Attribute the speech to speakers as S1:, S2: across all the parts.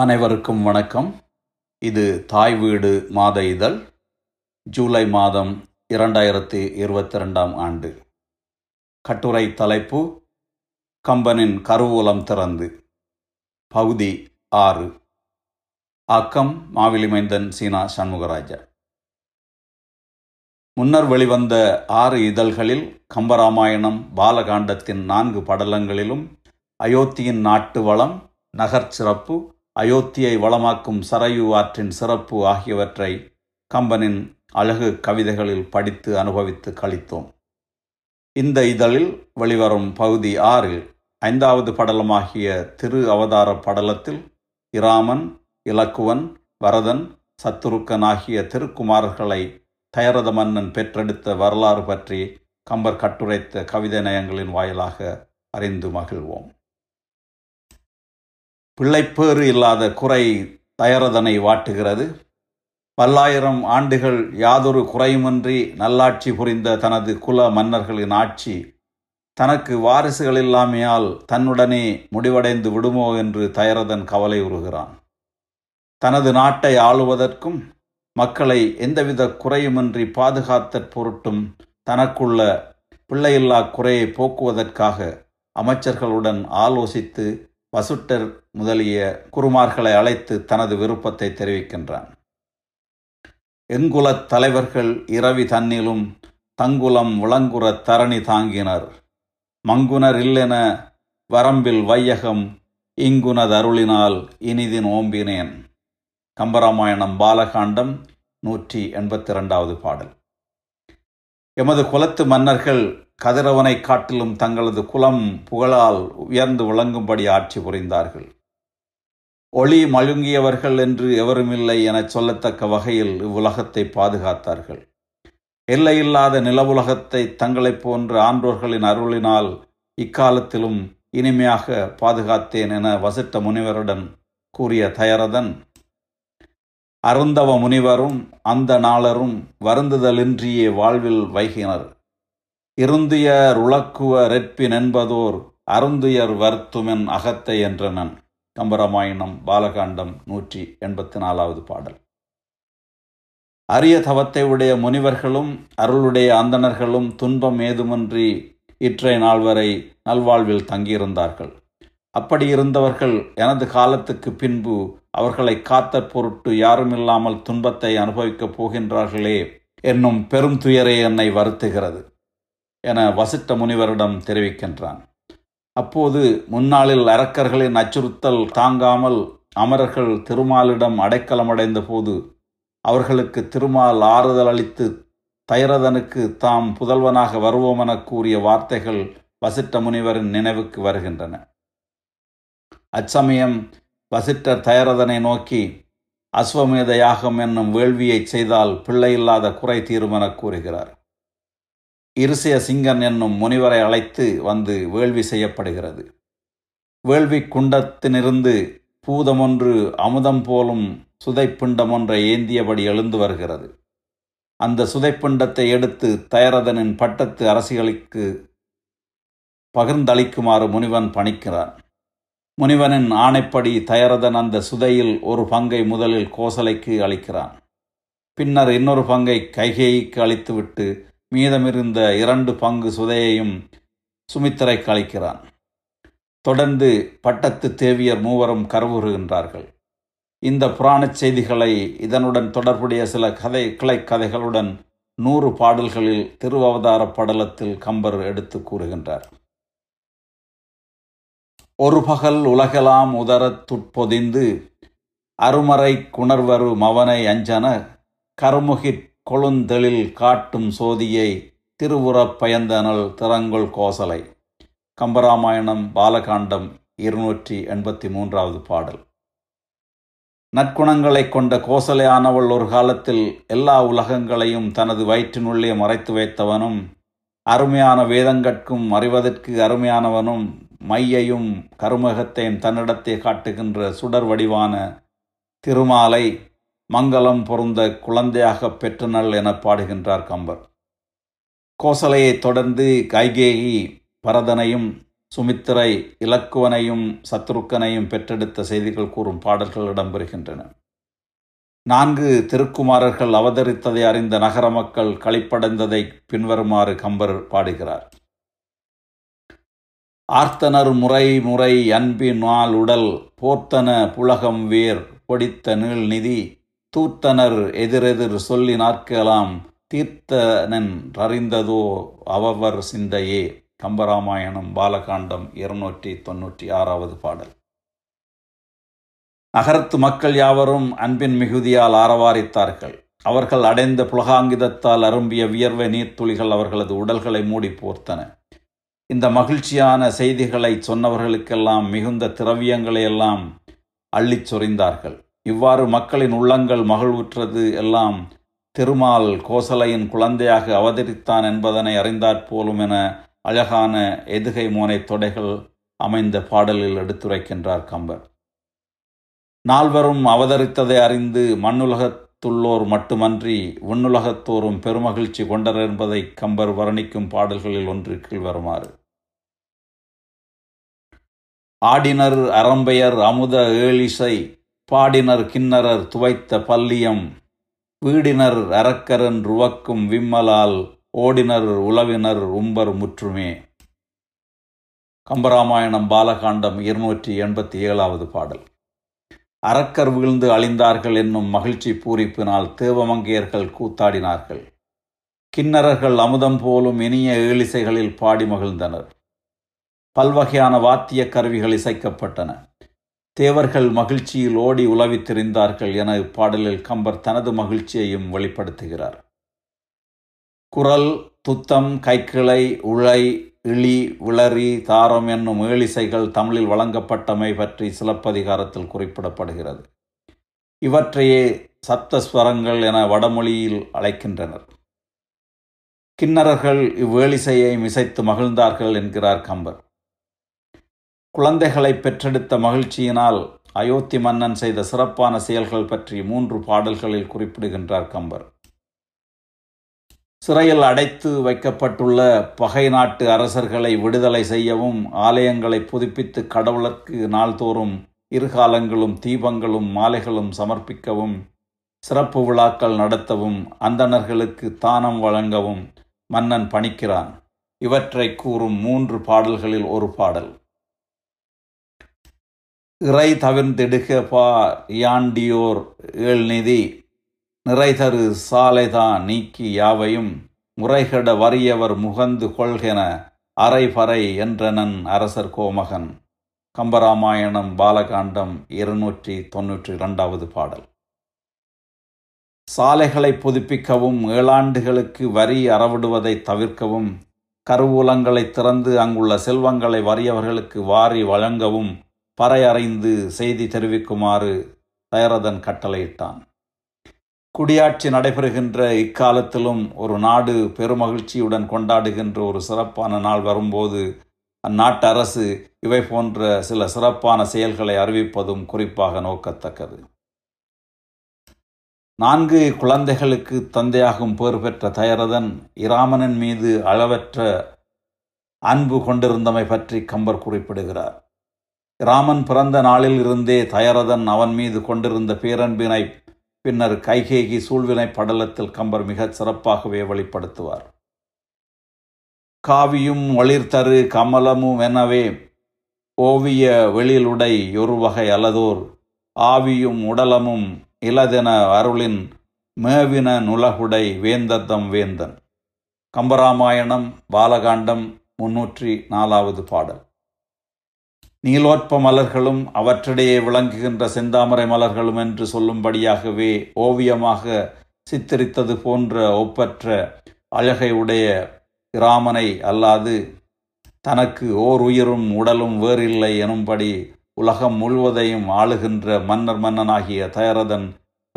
S1: அனைவருக்கும் வணக்கம். இது தாய் வீடு மாத இதழ் ஜூலை மாதம் இரண்டாயிரத்தி இருபத்தி ரெண்டாம் ஆண்டு. கட்டுரை தலைப்பு கம்பனின் கருவூலம் திறந்து. பகுதி ஆறு. ஆக்கம் மாவிலிமைந்தன் சீனா சண்முகராஜா. முன்னர் வெளிவந்த ஆறு இதழ்களில் கம்பராமாயணம் பாலகாண்டத்தின் நான்கு படலங்களிலும் அயோத்தியின் நாட்டு வளம் நகர் சிறப்பு அயோத்தியை வளமாக்கும் சரையு ஆற்றின் சிறப்பு ஆகியவற்றை கம்பனின் அழகு கவிதைகளில் படித்து அனுபவித்து கழித்தோம். இந்த இதழில் வெளிவரும் பகுதி ஆறில் ஐந்தாவது படலமாகிய திரு அவதார படலத்தில் இராமன் இலக்குவன் வரதன் சத்துருக்கன் ஆகிய திருக்குமாரர்களை தயரத மன்னன் பெற்றெடுத்த வரலாறு பற்றி கம்பர் கட்டுரைத்த கவிதை நயங்களின் வாயிலாக அறிந்து மகிழ்வோம். பிள்ளைப்பேறு இல்லாத குறை தயரதனை வாட்டுகிறது. பல்லாயிரம் ஆண்டுகள் யாதொரு குறையுமின்றி நல்லாட்சி புரிந்த தனது குல மன்னர்களின் ஆட்சி தனக்கு வாரிசுகள் இல்லாமையால் தன்னுடனே முடிவடைந்து விடுமோ என்று தயரதன் கவலை உறுகிறான். தனது நாட்டை ஆளுவதற்கும் மக்களை எந்தவித குறையுமின்றி பாதுகாத்தற் பொருட்டும் தனக்குள்ள பிள்ளையில்லா குறையை போக்குவதற்காக அமைச்சர்களுடன் ஆலோசித்து வசுட்டர் முதலிய குருமார்களை அழைத்து தனது விருப்பத்தை தெரிவிக்கின்றான். எங்குலத் தலைவர்கள் இரவி தன்னிலும் தங்குலம் விளங்குற தரணி தாங்கினர். மங்குனர் இல்லென வரம்பில் வையகம் இங்குனதருளினால் இனிதின் ஓம்பினேன். கம்பராமாயணம் பாலகாண்டம் நூற்றி எண்பத்தி இரண்டாவது பாடல். எமது குலத்து மன்னர்கள் கதிரவனை காட்டிலும் தங்களது குலம் புகழால் உயர்ந்து விளங்கும்படி ஆட்சி புரிந்தார்கள். ஒளி மழுங்கியவர்கள் என்று எவருமில்லை எனச் சொல்லத்தக்க வகையில் இவ்வுலகத்தை பாதுகாத்தார்கள். எல்லையில்லாத நிலவுலகத்தை தங்களைப் போன்ற ஆன்றோர்களின் அருளினால் இக்காலத்திலும் இனிமையாக பாதுகாத்தேன் என வசிட்ட முனிவருடன் கூறிய தயரதன் அருந்தவ முனிவரும் அந்த நாளரும் வருந்துதலின்றியே வாழ்வில் வைகினர். இருந்துயர் உழக்குவ ரெற்பின் என்பதோர் அருந்துயர் வருத்துமென் அகத்தை என்றனன். கம்பராமாயணம் பாலகாண்டம் நூற்றி எண்பத்தி நாலாவது பாடல். அரிய தவத்தை உடைய முனிவர்களும் அருளுடைய அந்தணர்களும் துன்பம் ஏதுமின்றி இற்றை நாள் வரை நல்வாழ்வில் தங்கியிருந்தார்கள். அப்படி இருந்தவர்கள் எனது காலத்துக்கு பின்பு அவர்களை காத்த பொருட்டு யாருமில்லாமல் துன்பத்தை அனுபவிக்கப் போகின்றார்களே என்னும் பெரும் துயரே என்னை வருத்துகிறது என வசிட்ட முனிவரிடம் தெரிவிக்கின்றான். அப்போது முன்னாளில் அரக்கர்களின் அச்சுறுத்தல் தாங்காமல் அமரர்கள் திருமாலிடம் அடைக்கலமடைந்த போது அவர்களுக்கு திருமால் ஆறுதல் அளித்து தைரதனுக்கு தாம் புதல்வனாக வருவோம் என கூறிய வார்த்தைகள் வசிட்ட முனிவரின் நினைவுக்கு வருகின்றன. அச்சமயம் வசிட்டர் தயரதனை நோக்கி அஸ்வமேத யாகம் என்னும் வேள்வியை செய்தால் பிள்ளையில்லாத குறை தீரும் என கூறுகிறார். இருசிய சிங்கன் என்னும் முனிவரை அழைத்து வந்து வேள்வி செய்யப்படுகிறது. வேள்வி குண்டத்தினிருந்து பூதமொன்று அமுதம் போலும் சுதைப்பிண்டம் ஒன்றை ஏந்தியபடி எழுந்து வருகிறது. அந்த சுதைப்பிண்டத்தை எடுத்து தயரதனின் பட்டத்து அரசிகளுக்கு பகிர்ந்தளிக்குமாறு முனிவன் பணிக்கிறான். முனிவனின் ஆணைப்படி தயரதன் அந்த சுதையில் ஒரு பங்கை முதலில் கோசலைக்கு அளிக்கிறான். பின்னர் இன்னொரு பங்கை கைகேயிக்கு அளித்துவிட்டு மீதமிருந்த இரண்டு பங்கு சுதையையும் சுமித்திரைக்கு அளிக்கிறான். தொடர்ந்து பட்டத்து தேவியர் மூவரும் கருவுறுகின்றார்கள். இந்த புராணச் செய்திகளை இதனுடன் தொடர்புடைய சில கதை கிளை கதைகளுடன் நூறு பாடல்களில் திருவவதார படலத்தில் கம்பர் எடுத்து கூறுகின்றார். ஒரு பகல் உலகெலாம் உதரத் துட்பொதிந்து அருமறை குணர்வரு மவனை அஞ்சன கருமுகிற் கொழுந்தெழில் காட்டும் சோதியை திருவுறப் பயந்தனல் திறங்கொள் கோசலை. கம்பராமாயணம் பாலகாண்டம் இருநூற்றி எண்பத்தி மூன்றாவது பாடல். நற்குணங்களை கொண்ட கோசலையானவள் ஒரு காலத்தில் எல்லா உலகங்களையும் தனது வயிற்றினுள்ளே மறைத்து வைத்தவனும் அருமையான வேதங்கட்கும் அறிவதற்கு அருமையானவனும் மையையும் கருமகத்தையும் தன்னிடத்தை காட்டுகின்ற சுடர் வடிவான திருமாலை மங்களம் பொருந்த குழந்தையாக பெற்றனள் என பாடுகின்றார் கம்பர். கோசலையைத் தொடர்ந்து கைகேயி பரதனையும் சுமித்திரை இலக்குவனையும் சத்ருக்கனையும் பெற்றெடுத்த செய்திகள் கூறும் பாடல்கள் இடம்பெறுகின்றன. நான்கு திருக்குமாரர்கள் அவதரித்ததை அறிந்த நகர மக்கள் களிப்படைந்ததை பின்வருமாறு கம்பர் பாடுகிறார். ஆர்த்தனர் முறை முறை அன்பின் நாள் உடல் போர்த்தன புலகம் வேர் பொடித்த நீள் நிதி தூர்த்தனர் எதிரெதிர் சொல்லி நாற்கலாம் தீர்த்தனன் அறிந்ததோ அவவர் சிந்தையே. கம்பராமாயணம் பாலகாண்டம் இருநூற்றி தொன்னூற்றி ஆறாவது பாடல். நகரத்து மக்கள் யாவரும் அன்பின் மிகுதியால் ஆரவாரித்தார்கள். அவர்கள் அடைந்த புலகாங்கிதத்தால் அரும்பிய வியர்வை நீர்த்துளிகள் அவர்களது உடல்களை மூடி போர்த்தன. இந்த மகிழ்ச்சியான செய்திகளை சொன்னவர்களுக்கெல்லாம் மிகுந்த திரவியங்களை எல்லாம் அள்ளிச் சொரிந்தார்கள். இவ்வாறு மக்களின் உள்ளங்கள் மகிழ்வுற்றது எல்லாம் திருமால் கோசலையின் குழந்தையாக அவதரித்தான் என்பதனை அறிந்தாற்போலும் என அழகான எதுகை மோனை தொடைகள் அமைந்த பாடலில் எடுத்துரைக்கின்றார் கம்பர். நால்வரும் அவதரித்ததை அறிந்து மண்ணுலகத்துள்ளோர் மட்டுமன்றி விண்ணுலகத்தோரும் பெருமகிழ்ச்சி கொண்டர் என்பதை கம்பர் வர்ணிக்கும் பாடல்களில் ஒன்று கீழ்வருமாறு. ஆடினர் அரம்பெயர் அமுத ஏழிசை பாடினர் கிண்ணரர் துவைத்த பல்லியம் வீடினர் அரக்கரன் ருவக்கும் விம்மலால் ஓடினர் உளவினர் உம்பர் முற்றுமே. கம்பராமாயணம் பாலகாண்டம் இருநூற்றி எண்பத்தி ஏழாவது பாடல். அரக்கர் வீழ்ந்து அழிந்தார்கள் என்னும் மகிழ்ச்சி பூரிப்பினால் தேவமங்கையர்கள் கூத்தாடினார்கள். கிண்ணறர்கள் அமுதம் போலும் இனிய ஏழிசைகளில் பாடி மகிழ்ந்தனர். பல்வகையான வாத்திய கருவிகள் இசைக்கப்பட்டன. தேவர்கள் மகிழ்ச்சியில் ஓடி உலவித் திரிந்தார்கள் என இப்பாடலில் கம்பர் தனது மகிழ்ச்சியையும் வெளிப்படுத்துகிறார். குரல் துத்தம் கைக்கிளை உழை இழி விளரி தாரம் என்னும் ஏழிசைகள் தமிழில் வழங்கப்பட்டமை பற்றி சிலப்பதிகாரத்தில் குறிப்பிடப்படுகிறது. இவற்றையே சப்தஸ்வரங்கள் என வடமொழியில் அழைக்கின்றனர். கிண்ணறர்கள் இவ்வேளிசையை மிசைத்து மகிழ்ந்தார்கள் என்கிறார் கம்பர். குழந்தைகளை பெற்றெடுத்த மகிழ்ச்சியினால் அயோத்தி மன்னன் செய்த சிறப்பான செயல்கள் பற்றி மூன்று பாடல்களில் குறிப்பிடுகின்றார் கம்பர். சிறையில் அடைத்து வைக்கப்பட்டுள்ள பகை நாட்டு அரசர்களை விடுதலை செய்யவும் ஆலயங்களை புதுப்பித்து கடவுளுக்கு நாள்தோறும் இருகாலங்களும் தீபங்களும் மாலைகளும் சமர்ப்பிக்கவும் சிறப்பு விழாக்கள் நடத்தவும் அந்தணர்களுக்கு தானம் வழங்கவும் மன்னன் பணிக்கிறான். இவற்றை கூறும் மூன்று பாடல்களில் ஒரு பாடல். இறை தவிர்ந்திடுக பா யாண்டியோர் ஏழ்நிதி. நிறைதரு சாலைதான் நீக்கி யாவையும் முறைகட வறியவர் முகந்து கொள்கென அரைபறை என்றனன் அரசர் கோமகன். கம்பராமாயணம் பாலகாண்டம் இருநூற்றி தொன்னூற்றி இரண்டாவது பாடல். சாலைகளை புதுப்பிக்கவும் ஏழாண்டுகளுக்கு வரி அறவிடுவதை தவிர்க்கவும் கருவூலங்களை திறந்து அங்குள்ள செல்வங்களை வறியவர்களுக்கு வாரி வழங்கவும் பறையறைந்து செய்தி தெரிவிக்குமாறு தயரதன் கட்டளையிட்டான். குடியாட்சி நடைபெறுகின்ற இக்காலத்திலும் ஒரு நாடு பெருமகிழ்ச்சியுடன் கொண்டாடுகின்ற ஒரு சிறப்பான நாள் வரும்போது அந்நாட்டு அரசு இவை போன்ற சில சிறப்பான செயல்களை அறிவிப்பதும் குறிப்பாக நோக்கத்தக்கது. நான்கு குழந்தைகளுக்கு தந்தையாகும் பேர் பெற்ற தயரதன் இராமனின் மீது அளவற்ற அன்பு கொண்டிருந்தமை பற்றி கம்பர் குறிப்பிடுகிறார். ராமன் பிறந்த நாளில் இருந்தே தயரதன் அவன் மீது கொண்டிருந்த பேரன்பினை பின்னர் கைகேகி சூழ்வினை படலத்தில் கம்பர் மிகச் சிறப்பாகவே வெளிப்படுத்துவார். காவியும் ஒளிர்தரு கமலமும் எனவே ஓவிய வெளியிலுடை ஒரு வகை அலதோர் ஆவியும் உடலமும் இலதென அருளின் மேவின நுலகுடை வேந்தத்தம் வேந்தன். கம்பராமாயணம் பாலகாண்டம் முன்னூற்றி நாலாவது பாடல். நீலோற்ப மலர்களும் அவற்றிடையே விளங்குகின்ற செந்தாமரை மலர்களும் என்று சொல்லும்படியாகவே ஓவியமாக சித்தரித்தது போன்ற ஒப்பற்ற அழகை உடைய இராமனை அல்லாது தனக்கு ஓர் உயிரும் உடலும் வேறில்லை எனும்படி உலகம் முழுவதையும் ஆளுகின்ற மன்னர் மன்னனாகிய தயரதன்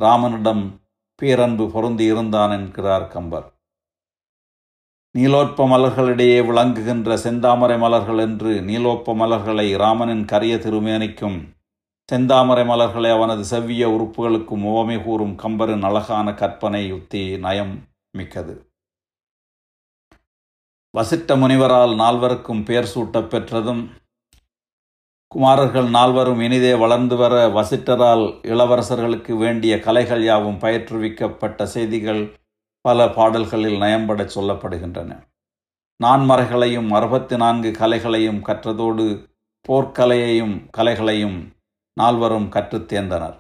S1: ராமனிடம் பேரன்பு பொருந்தி இருந்தான் என்கிறார் கம்பர். நீலோற்ப மலர்களிடையே விளங்குகின்ற செந்தாமரை மலர்கள் என்று நீலோப்ப மலர்களை ராமனின் கரிய திருமேனிக்கும். செந்தாமரை மலர்களை அவனது செவ்விய உறுப்புகளுக்கும் உவமை கூறும் கம்பரின் அழகான கற்பனை யுக்தி நயம் மிக்கது. வசிட்ட முனிவரால் நால்வருக்கும் பெயர் சூட்டப் பெற்றதும் குமாரர்கள் நால்வரும் இனிதே வளர்ந்து வர வசிட்டரால் இளவரசர்களுக்கு வேண்டிய கலைகள் யாவும் பயிற்றுவிக்கப்பட்ட செய்திகள் பல பாடல்களில் நயம்படச் சொல்லப்படுகின்றன. நான்மறைகளையும் அறுபத்தி நான்கு கலைகளையும் கற்றதோடு போர்க்கலையையும் கலைகளையும் நால்வரும் கற்றுத் தேர்ந்தனர்.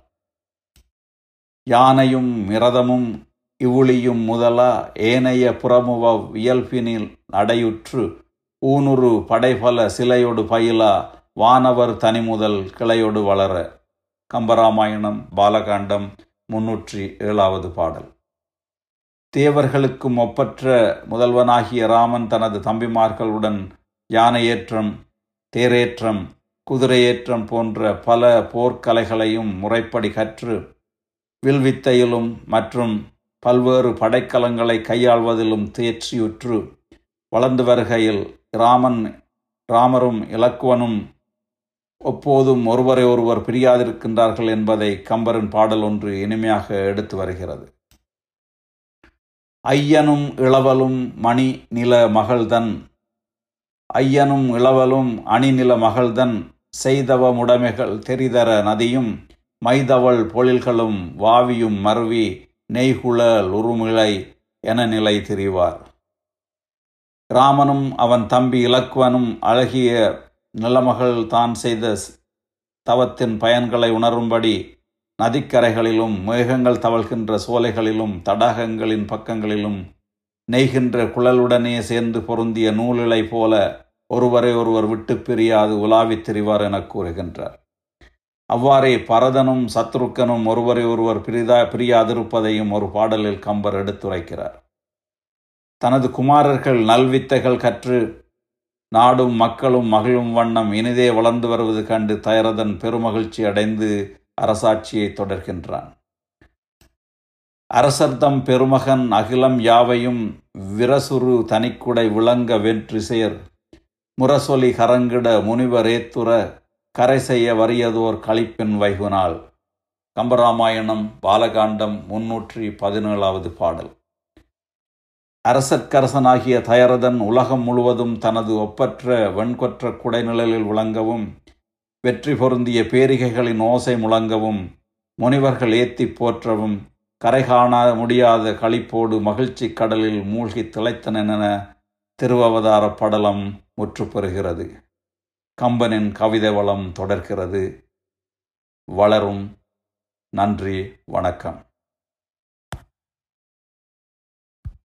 S1: யானையும் மிரதமும் இவுளியும் முதலா ஏனைய புறமுவ இயல்பினில் அடையுற்று ஊனுரு படைபல சிலையொடு பயிலா வானவர் தனிமுதல் கிளையொடு வளர. கம்பராமாயணம் பாலகாண்டம் முன்னூற்றி ஏழாவது பாடல். தேவர்களுக்கும் ஒப்பற்ற முதல்வனாகிய ராமன் தனது தம்பிமார்களுடன் யானையேற்றம் தேரேற்றம் குதிரையேற்றம் போன்ற பல போர்க்கலைகளையும் முறைப்படி கற்று வில்வித்தையிலும் மற்றும் பல்வேறு படைக்கலங்களை கையாள்வதிலும் தேர்ச்சியுற்று வளர்ந்து வருகையில் ராமன் ராமரும் இலக்குவனும் எப்போதும் ஒருவரை ஒருவர் பிரியாதிருக்கின்றார்கள் என்பதை கம்பரின் பாடல் ஒன்று இனிமையாக எடுத்து வருகிறது. ஐயனும் இளவலும் மணி நில மகள்தன். ஐயனும் இளவலும் அணிநில மகள்தன். செய்தவ முடமைகள் தெரிதர நதியும். மைதவள் பொழில்களும் வாவியும் மருவி நெய்குழல் உருமிழை என நிலை திரிவார். ராமனும் அவன் தம்பி இலக்குவனும் அழகிய நிலமகள் தான் செய்த தவத்தின் பயன்களை உணரும்படி நதிக்கரைகளிலும் மேகங்கள் தவழ்கின்ற சோலைகளிலும் தடாகங்களின் பக்கங்களிலும் நெய்கின்ற குழலுடனே சேர்ந்து பொருந்திய நூலிலை போல ஒருவரை ஒருவர் விட்டு பிரியாது உலாவித் திரிவார் என கூறுகின்றார். அவ்வாறே பரதனும் சத்ருக்கனும் ஒருவரை ஒருவர் பிரிதா பிரியாதிருப்பதையும் ஒரு பாடலில் கம்பர் எடுத்துரைக்கிறார். தனது குமாரர்கள் நல்வித்தைகள் கற்று நாடும் மக்களும் மகிழும் வண்ணம் இனிதே வளர்ந்து வருவது கண்டு தயரதன் பெருமகிழ்ச்சி அடைந்து அரசாட்சியை தொடர்கின்றான். அரசர்தம் பெருமகன் அகிலம் யாவையும் விரசுரு தனிக்குடை விளங்க வென்றிசேர் முரசொலி கரங்கிட முனிவர் ஏத்துற கரை செய்ய வறியதோர் களிப்பின் வைகுநாள். கம்பராமாயணம் பாலகாண்டம் முன்னூற்றி பதினேழாவது பாடல். அரசற்கரசனாகிய தயரதன் உலகம் முழுவதும் தனது ஒப்பற்ற வெண்கொற்ற குடைநிழலில் விளங்கவும் வெற்றி பொருந்திய பேரிகைகளின் ஓசை முழங்கவும் முனிவர்கள் ஏத்தி போற்றவும் கரை காண முடியாத களிப்போடு மகிழ்ச்சி கடலில் மூழ்கி திளைத்தனென திருவவதார படலம் முற்று பெறுகிறது. கம்பனின் கவிதை வளம் தொடர்கிறது. வளரும். நன்றி. வணக்கம்.